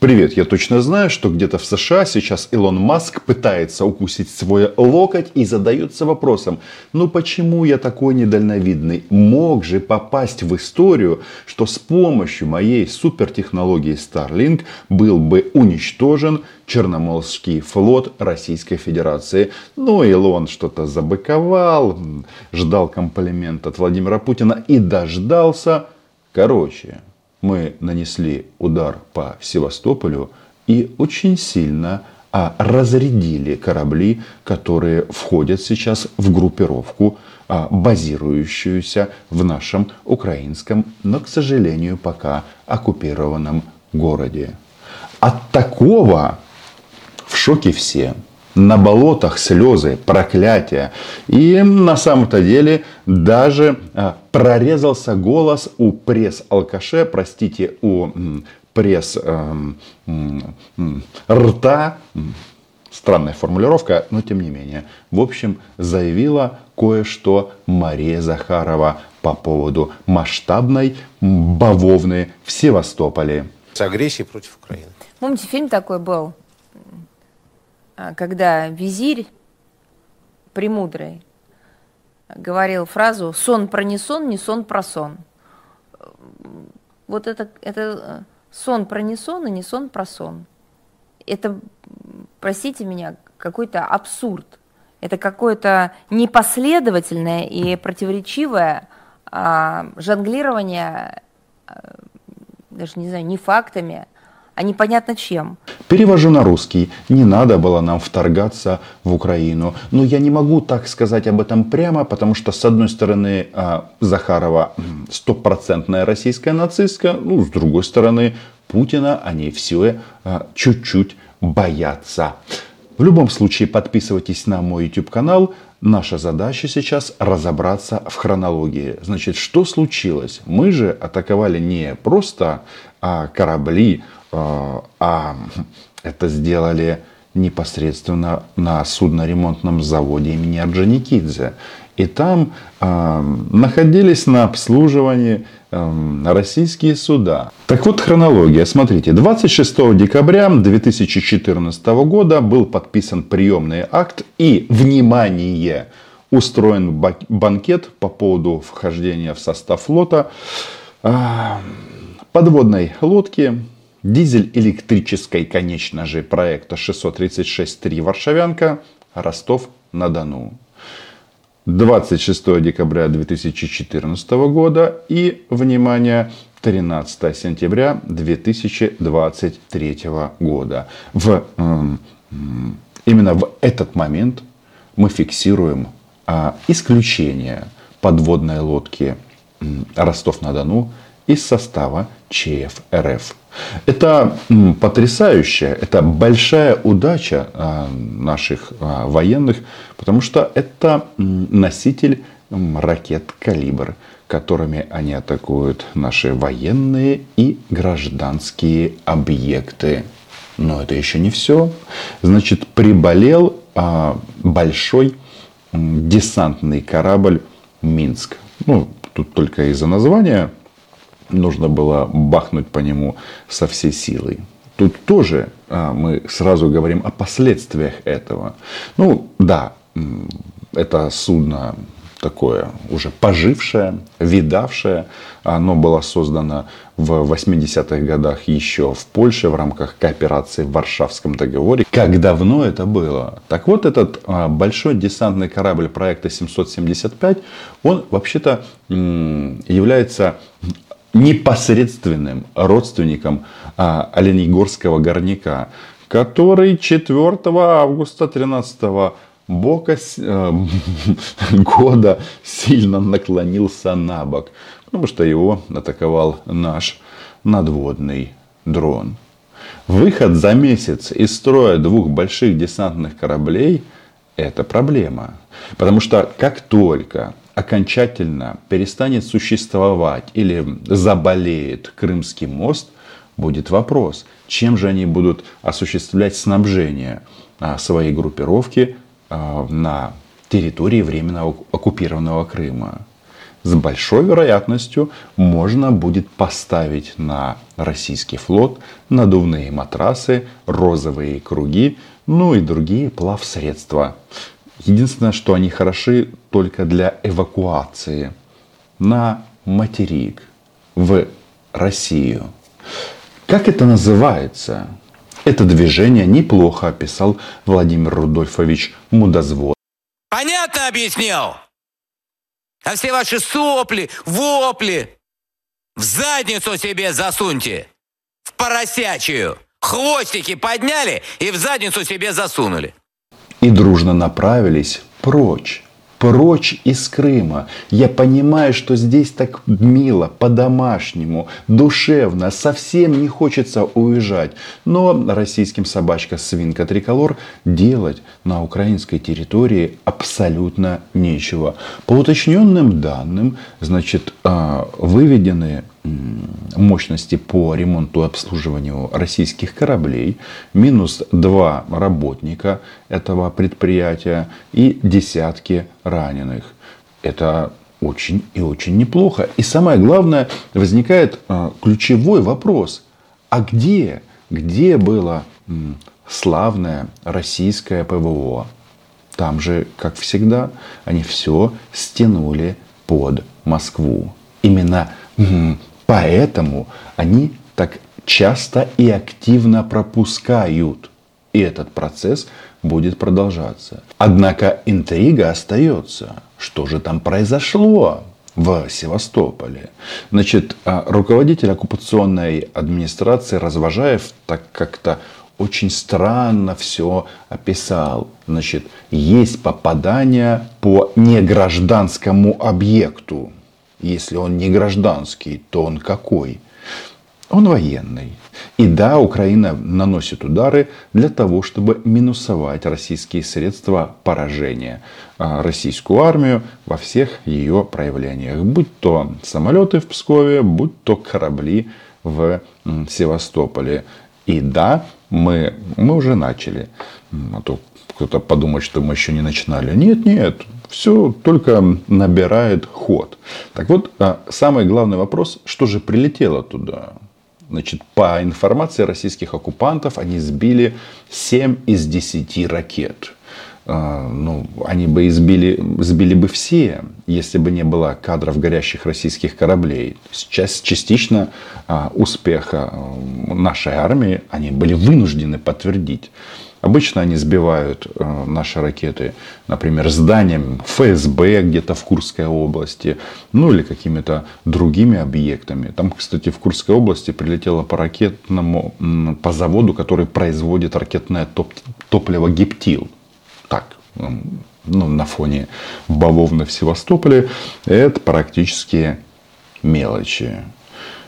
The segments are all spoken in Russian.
Привет, я точно знаю, что где-то в США сейчас Илон Маск пытается укусить свой локоть и задается вопросом, ну почему я такой недальновидный? Мог же попасть в историю, что с помощью моей супертехнологии Starlink был бы уничтожен Черноморский флот Российской Федерации. Ну, Илон что-то забыковал, ждал комплимент от Владимира Путина и дождался. Короче, мы нанесли удар по Севастополю и очень сильно а, разрядили корабли, которые входят сейчас в группировку, а, базирующуюся в нашем украинском, но, к сожалению, пока оккупированном городе. От такого в шоке все на болотах слезы, проклятия. И на самом-то деле даже а, прорезался голос у пресс-алкаше, простите, у пресс э, рта, странная формулировка, но тем не менее. В общем, заявила кое-что Мария Захарова по поводу масштабной бавовны в Севастополе. С агрессией против Украины. Помните, фильм такой был а, когда визирь премудрый говорил фразу «сон про не сон, не сон про сон». Вот это, это э, сон про не сон и не сон про сон. Это, простите меня, какой-то абсурд. Это какое-то непоследовательное и противоречивое а, жонглирование, а, даже не знаю, не фактами, а непонятно чем. Перевожу на русский. Не надо было нам вторгаться в Украину. Но я не могу так сказать об этом прямо, потому что, с одной стороны, а, Захарова стопроцентная российская нацистка, ну, с другой стороны, Путина они все а, чуть-чуть боятся. В любом случае, подписывайтесь на мой YouTube канал. Наша задача сейчас разобраться в хронологии. Значит, что случилось? Мы же атаковали не просто а, корабли, а, а это сделали непосредственно на судно-ремонтном заводе имени Орджоникидзе. И там э, находились на обслуживании э, российские суда. Так вот хронология. Смотрите, 26 декабря 2014 года был подписан приемный акт и, внимание, устроен банкет по поводу вхождения в состав флота э, подводной лодки дизель-электрической, конечно же, проекта 636-3 Варшавянка, Ростов-на-Дону. 26 декабря 2014 года и, внимание, 13 сентября 2023 года. В, именно в этот момент мы фиксируем а, исключение подводной лодки Ростов-на-Дону из состава ЧФ РФ. Это потрясающая, это большая удача а, наших а, военных, потому что это носитель ракет «Калибр», которыми они атакуют наши военные и гражданские объекты. Но это еще не все. Значит, приболел а, большой десантный корабль «Минск». Ну, тут только из-за названия нужно было бахнуть по нему со всей силой. Тут тоже а, мы сразу говорим о последствиях этого. Ну да, это судно такое уже пожившее, видавшее. Оно было создано в 80-х годах еще в Польше в рамках кооперации в Варшавском договоре. Как давно это было? Так вот, этот а, большой десантный корабль проекта 775, он вообще-то является непосредственным родственником а, Оленегорского горняка, который 4 августа 13 бока э, года сильно наклонился на бок, потому что его атаковал наш надводный дрон. Выход за месяц из строя двух больших десантных кораблей – это проблема. Потому что как только окончательно перестанет существовать или заболеет Крымский мост, будет вопрос, чем же они будут осуществлять снабжение а, своей группировки а, на территории временно оккупированного Крыма. с большой вероятностью можно будет поставить на российский флот надувные матрасы, розовые круги, ну и другие плавсредства. Единственное, что они хороши только для эвакуации на материк, в Россию. Как это называется? Это движение неплохо описал Владимир Рудольфович Мудозвод. Понятно объяснил? А все ваши сопли, вопли в задницу себе засуньте. В поросячью. Хвостики подняли и в задницу себе засунули. И дружно направились прочь прочь из Крыма. Я понимаю, что здесь так мило, по-домашнему, душевно, совсем не хочется уезжать. Но российским собачка свинка триколор делать на украинской территории абсолютно нечего. По уточненным данным, значит, а, выведены мощности по ремонту и обслуживанию российских кораблей, минус два работника этого предприятия и десятки раненых. Это очень и очень неплохо. И самое главное, возникает а, ключевой вопрос. А где, где было славное российское ПВО? Там же, как всегда, они все стянули под Москву. Именно Поэтому они так часто и активно пропускают. И этот процесс будет продолжаться. Однако интрига остается. Что же там произошло? в Севастополе. Значит, а, руководитель оккупационной администрации Развожаев так как-то очень странно все описал. Значит, есть попадание по негражданскому объекту. Если он не гражданский, то он какой? Он военный. И да, Украина наносит удары для того, чтобы минусовать российские средства поражения. А российскую армию во всех ее проявлениях. Будь то самолеты в Пскове, будь то корабли в Севастополе. И да, мы, мы уже начали. А то кто-то подумает, что мы еще не начинали. Нет, нет, все только набирает ход. Так вот, а, самый главный вопрос, что же прилетело туда? Значит, по информации российских оккупантов, они сбили 7 из 10 ракет. А, ну, они бы избили, сбили бы все, если бы не было кадров горящих российских кораблей. Сейчас частично а, успеха нашей армии они были вынуждены подтвердить. Обычно они сбивают э, наши ракеты, например, зданием ФСБ где-то в Курской области, ну или какими-то другими объектами. Там, кстати, в Курской области прилетело по ракетному, по заводу, который производит ракетное топ, топливо гептил. Так, ну, на фоне бавовны в Севастополе, это практически мелочи.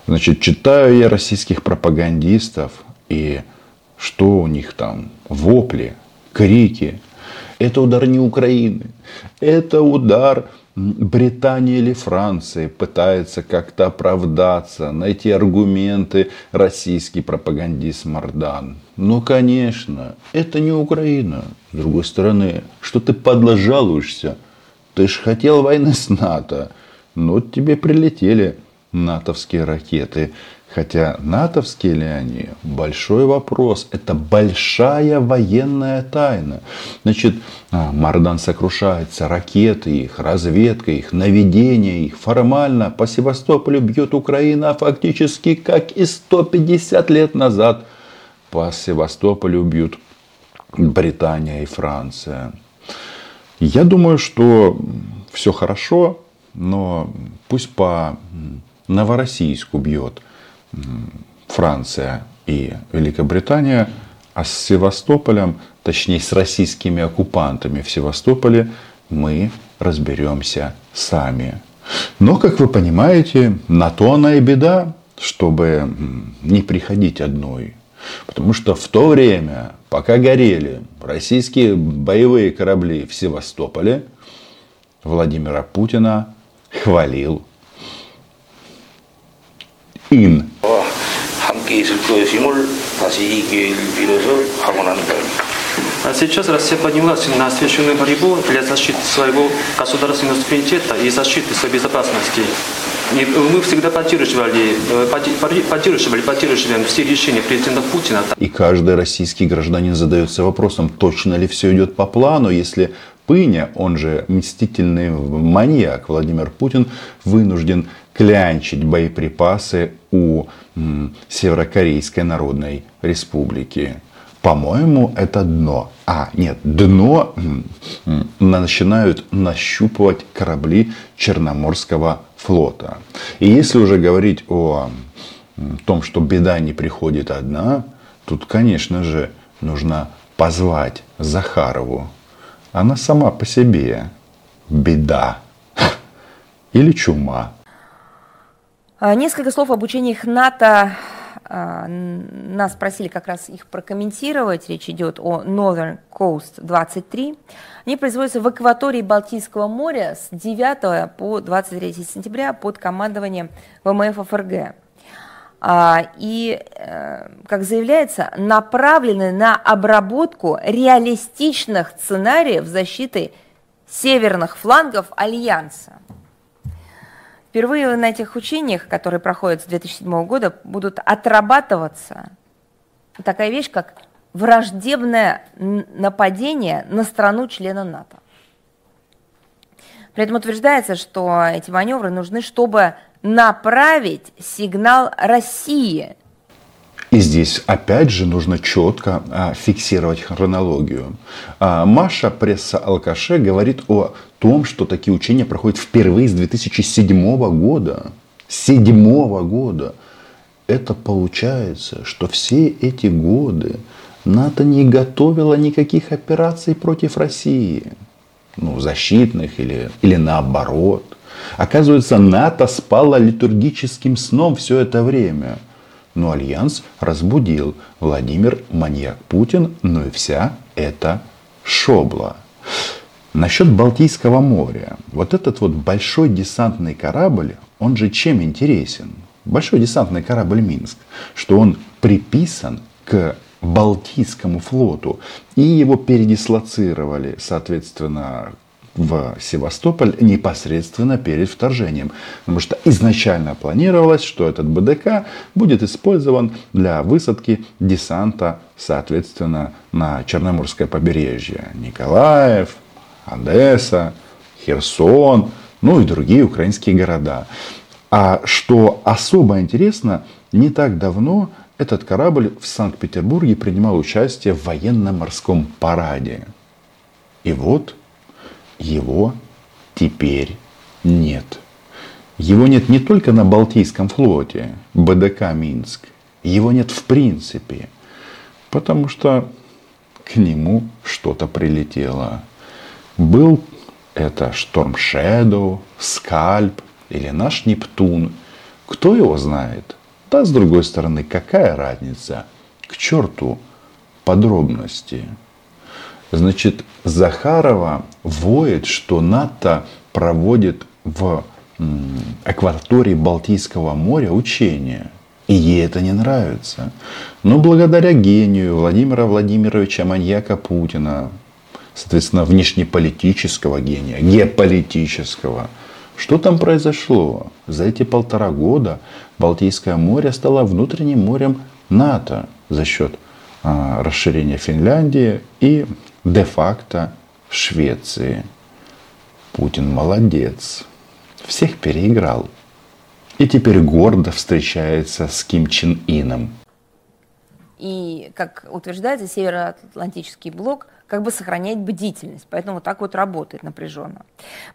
Значит, читаю я российских пропагандистов и что у них там? Вопли, крики. Это удар не Украины. Это удар Британии или Франции пытается как-то оправдаться, найти аргументы российский пропагандист Мардан. Ну, конечно, это не Украина. С другой стороны, что ты подлажалуешься? Ты ж хотел войны с НАТО. Ну, вот тебе прилетели натовские ракеты. Хотя натовские ли они? Большой вопрос. Это большая военная тайна. Значит, а, Мардан сокрушается, ракеты их, разведка их, наведение их. Формально по Севастополю бьет Украина, фактически как и 150 лет назад по Севастополю бьют Британия и Франция. Я думаю, что все хорошо, но пусть по Новороссийску бьет – Франция и Великобритания, а с Севастополем, точнее с российскими оккупантами в Севастополе мы разберемся сами. Но, как вы понимаете, на то она и беда, чтобы не приходить одной. Потому что в то время, пока горели российские боевые корабли в Севастополе, Владимира Путина хвалил 인. 함께 있을 것임을 다시 이 기회를 빌어서 확언하는 바입니다. А сейчас Россия поднялась на священную борьбу для защиты своего государственного суверенитета и защиты своей безопасности. И мы всегда поддерживали, э, поддерживали, поддерживаем все решения президента Путина. И каждый российский гражданин задается вопросом, точно ли все идет по плану, если Пыня, он же мстительный маньяк Владимир Путин, вынужден клянчить боеприпасы у Северокорейской Народной Республики. По-моему, это дно. А, нет, дно начинают нащупывать корабли Черноморского флота. И если уже говорить о том, что беда не приходит одна, тут, конечно же, нужно позвать Захарову. Она сама по себе беда или чума. А, несколько слов об учениях НАТО а, нас просили как раз их прокомментировать. Речь идет о Northern Coast 23. Они производятся в акватории Балтийского моря с 9 по 23 сентября под командованием ВМФ ФРГ. А, и, э, как заявляется, направлены на обработку реалистичных сценариев защиты северных флангов Альянса. Впервые на этих учениях, которые проходят с 2007 года, будут отрабатываться такая вещь, как враждебное нападение на страну-члена НАТО. При этом утверждается, что эти маневры нужны, чтобы направить сигнал России и здесь опять же нужно четко а, фиксировать хронологию. А, Маша, пресса Алкаше, говорит о том, что такие учения проходят впервые с 2007 года. Седьмого года. Это получается, что все эти годы НАТО не готовило никаких операций против России. Ну, защитных или, или наоборот. Оказывается, НАТО спало летаргическим сном все это время – но Альянс разбудил Владимир Маньяк Путин, ну и вся эта шобла. Насчет Балтийского моря. Вот этот вот большой десантный корабль, он же чем интересен? Большой десантный корабль Минск, что он приписан к Балтийскому флоту. И его передислоцировали, соответственно, в Севастополь непосредственно перед вторжением. Потому что изначально планировалось, что этот БДК будет использован для высадки десанта, соответственно, на Черноморское побережье. Николаев, Одесса, Херсон, ну и другие украинские города. А что особо интересно, не так давно этот корабль в Санкт-Петербурге принимал участие в военно-морском параде. И вот его теперь нет. Его нет не только на Балтийском флоте, БДК Минск. Его нет в принципе. Потому что к нему что-то прилетело. Был это Шторм Шэдоу, Скальп или наш Нептун. Кто его знает? Да, с другой стороны, какая разница? К черту подробности. Значит, Захарова воет, что НАТО проводит в акватории Балтийского моря учения. И ей это не нравится. Но благодаря гению Владимира Владимировича Маньяка Путина, соответственно, внешнеполитического гения, геополитического, что там произошло? За эти полтора года Балтийское море стало внутренним морем НАТО за счет а, расширения Финляндии и де-факто Швеции. Путин молодец. Всех переиграл. И теперь гордо встречается с Ким Чен Ином. И, как утверждается, Североатлантический блок как бы сохраняет бдительность, поэтому вот так вот работает напряженно.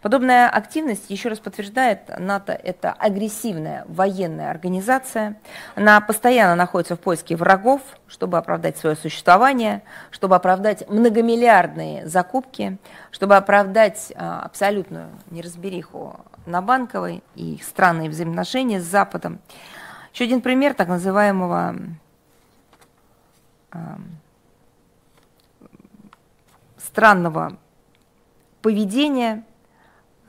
Подобная активность, еще раз подтверждает, НАТО – это агрессивная военная организация. Она постоянно находится в поиске врагов, чтобы оправдать свое существование, чтобы оправдать многомиллиардные закупки, чтобы оправдать а, абсолютную неразбериху на банковой и странные взаимоотношения с Западом. Еще один пример так называемого странного поведения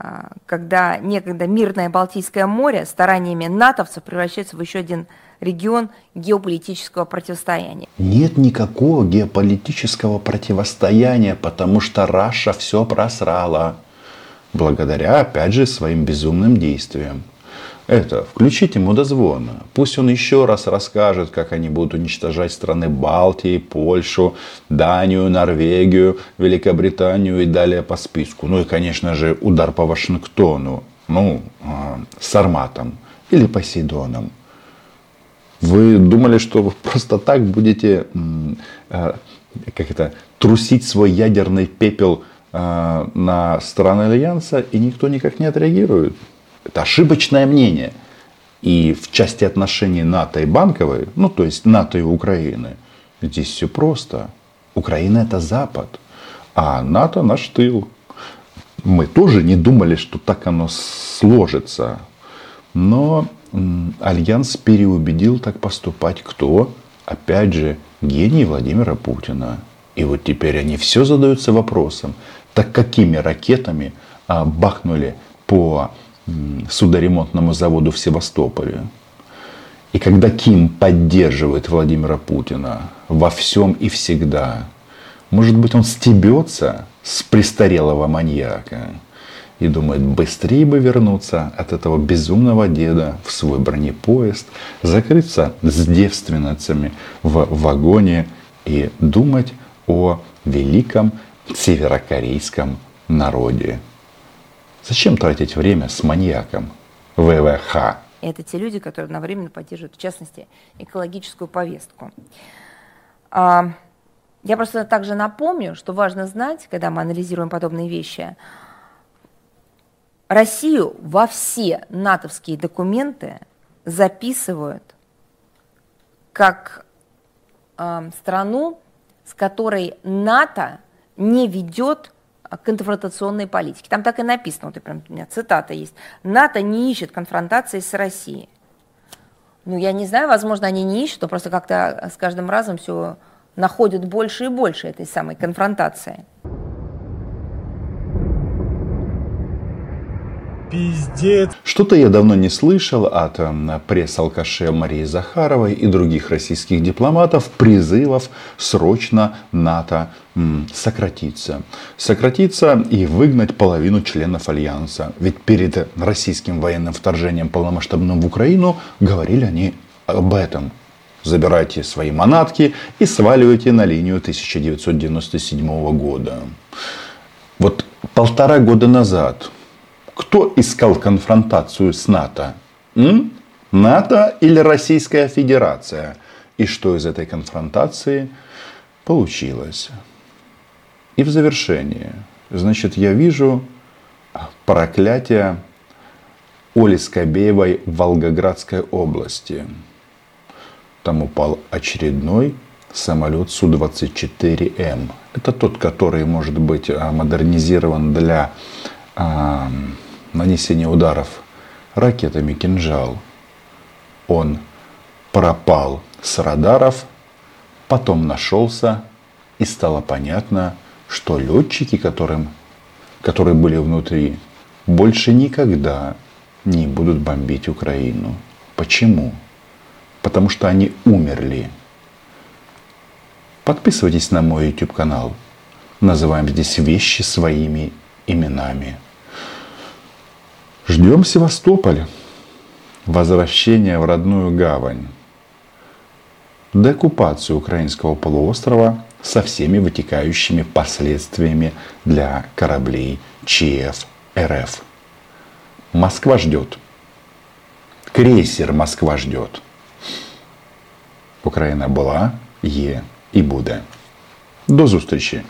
а, когда некогда мирное Балтийское море стараниями натовцев превращается в еще один регион геополитического противостояния. Нет никакого геополитического противостояния, потому что Раша все просрала. Благодаря, опять же, своим безумным действиям. Это, включите мудозвона. Пусть он еще раз расскажет, как они будут уничтожать страны Балтии, Польшу, Данию, Норвегию, Великобританию и далее по списку. Ну и, конечно же, удар по Вашингтону. Ну, а, с Арматом или Посейдоном. Вы думали, что вы просто так будете э, как это, трусить свой ядерный пепел э, на страны Альянса, и никто никак не отреагирует? Это ошибочное мнение. И в части отношений НАТО и Банковой, ну то есть НАТО и Украины, здесь все просто. Украина это Запад, а НАТО наш тыл. Мы тоже не думали, что так оно сложится. Но Альянс переубедил так поступать кто? Опять же, гений Владимира Путина. И вот теперь они все задаются вопросом, так какими ракетами а, бахнули по судоремонтному заводу в Севастополе. И когда Ким поддерживает Владимира Путина во всем и всегда, может быть, он стебется с престарелого маньяка и думает, быстрее бы вернуться от этого безумного деда в свой бронепоезд, закрыться с девственницами в вагоне и думать о великом северокорейском народе. Зачем тратить время с маньяком? ВВХ. Это те люди, которые одновременно поддерживают, в частности, экологическую повестку. А, я просто также напомню, что важно знать, когда мы анализируем подобные вещи – Россию во все натовские документы записывают как э, страну, с которой НАТО не ведет конфронтационной политики. Там так и написано, вот и прям у меня цитата есть. НАТО не ищет конфронтации с Россией. Ну, я не знаю, возможно, они не ищут, но просто как-то с каждым разом все находят больше и больше этой самой конфронтации. Пиздец. Что-то я давно не слышал от э, пресс-алкаше Марии Захаровой и других российских дипломатов призывов срочно НАТО сократиться. Сократиться и выгнать половину членов Альянса. Ведь перед российским военным вторжением полномасштабным в Украину говорили они об этом. Забирайте свои манатки и сваливайте на линию 1997 года. Вот полтора года назад кто искал конфронтацию с НАТО? М? НАТО или Российская Федерация? И что из этой конфронтации получилось? И в завершение. Значит, я вижу проклятие Оли Скобеевой в Волгоградской области. Там упал очередной самолет Су-24М. Это тот, который может быть а, модернизирован для нанесения ударов ракетами «Кинжал». Он пропал с радаров, потом нашелся и стало понятно, что летчики, которым, которые были внутри, больше никогда не будут бомбить Украину. Почему? Потому что они умерли. Подписывайтесь на мой YouTube канал. Называем здесь вещи своими именами. Ждем Севастополь. Возвращение в родную гавань. Деоккупацию украинского полуострова со всеми вытекающими последствиями для кораблей ЧФ РФ. Москва ждет. Крейсер Москва ждет. Украина была, є і буде. До зустрічі!